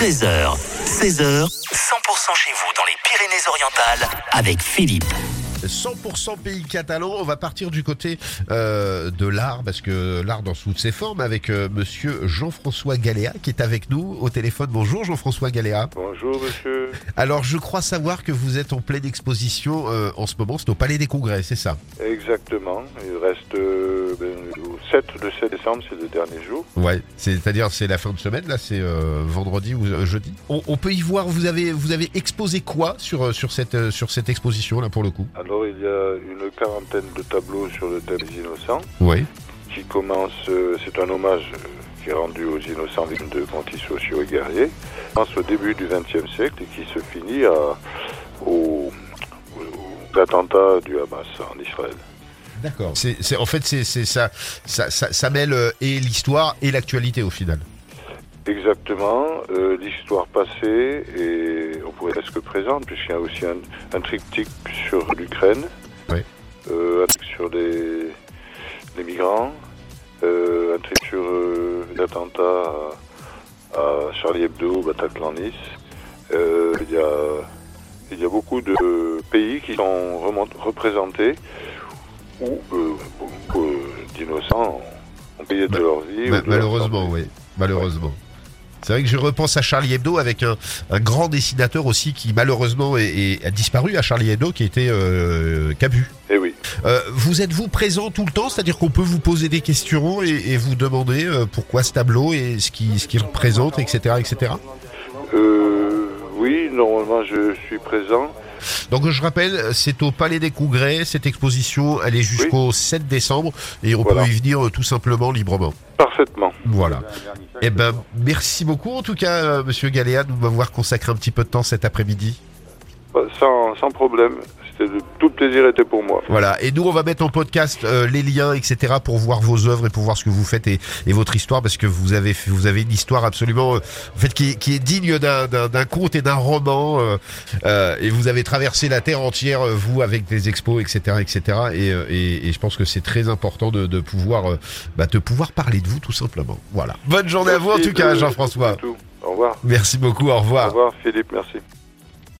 13h, 16h, 100% chez vous dans les Pyrénées-Orientales avec Philippe. 100% pays catalan. On va partir du côté euh, de l'art, parce que l'art dans toutes ses formes, avec euh, monsieur Jean-François Galéa qui est avec nous au téléphone. Bonjour Jean-François Galéa. Bonjour monsieur. Alors je crois savoir que vous êtes en pleine exposition euh, en ce moment, c'est au Palais des Congrès, c'est ça? Exactement. Il reste euh, ben, au 7, le 7 décembre, c'est le dernier jour. Ouais, c'est-à-dire c'est la fin de semaine, là c'est vendredi ou jeudi? On, on peut y voir, vous avez, vous avez exposé quoi sur, sur, cette, sur cette exposition là pour le coup? Alors il y a une quarantaine de tableaux sur le thème des innocents Oui. qui commence, euh, c'est un hommage euh, qui est rendu aux innocents victimes de conflits sociaux et guerriers, qui commence au début du XXe siècle et qui se finit à, au, aux attentats du Hamas en Israël. D'accord. C'est, c'est- en fait, c'est, c'est ça, ça, ça, ça mêle euh, et l'histoire et l'actualité au final. Exactement, euh, l'histoire passée et presque présente, puisqu'il y a aussi un, un triptyque sur l'Ukraine, Oui. euh, un truc sur les, les migrants, euh, un truc sur euh, l'attentat à, à Charlie Hebdo, Bataclan Nice. Il y, a, il y a beaucoup de pays qui sont remont- représentés où beaucoup d'innocents ont payé de leur vie. ou de malheureusement, oui. Malheureusement. C'est vrai que je repense à Charlie Hebdo avec un, un grand dessinateur aussi qui malheureusement est, est- a disparu à Charlie Hebdo qui était euh, Cabu. Eh oui. Euh, vous êtes-vous présent tout le temps? C'est-à-dire qu'on peut vous poser des questions et, et vous demander euh, pourquoi ce tableau et ce qu'il ce qu'il représente, etc. etc. Euh, oui, normalement je suis présent. Donc je rappelle, c'est au Palais des Congrès, cette exposition, elle est jusqu'au 7 décembre et on Voilà. peut y venir euh, tout simplement librement. Parfaitement. Voilà. Eh ben, merci beaucoup en tout cas, euh, Monsieur Galéa, de m'avoir consacré un petit peu de temps cet après-midi. Bah, Sans, sans problème. Tout plaisir était pour moi. Voilà. Et nous, on va mettre en podcast euh, les liens, etc., pour voir vos œuvres et pour voir ce que vous faites et, et votre histoire, parce que vous avez vous avez une histoire absolument, euh, en fait, qui, est- qui est digne d'un- conte et d'un roman. euh, et vous avez traversé la terre entière, vous, avec des expos, etc., etc. Et, et, et je pense que c'est très important de, de pouvoir, bah, de pouvoir parler de vous, tout simplement. Voilà. Bonne journée à vous, en tout cas, Jean-François. Au revoir. Merci beaucoup. Au Au revoir. revoir Philippe, merci.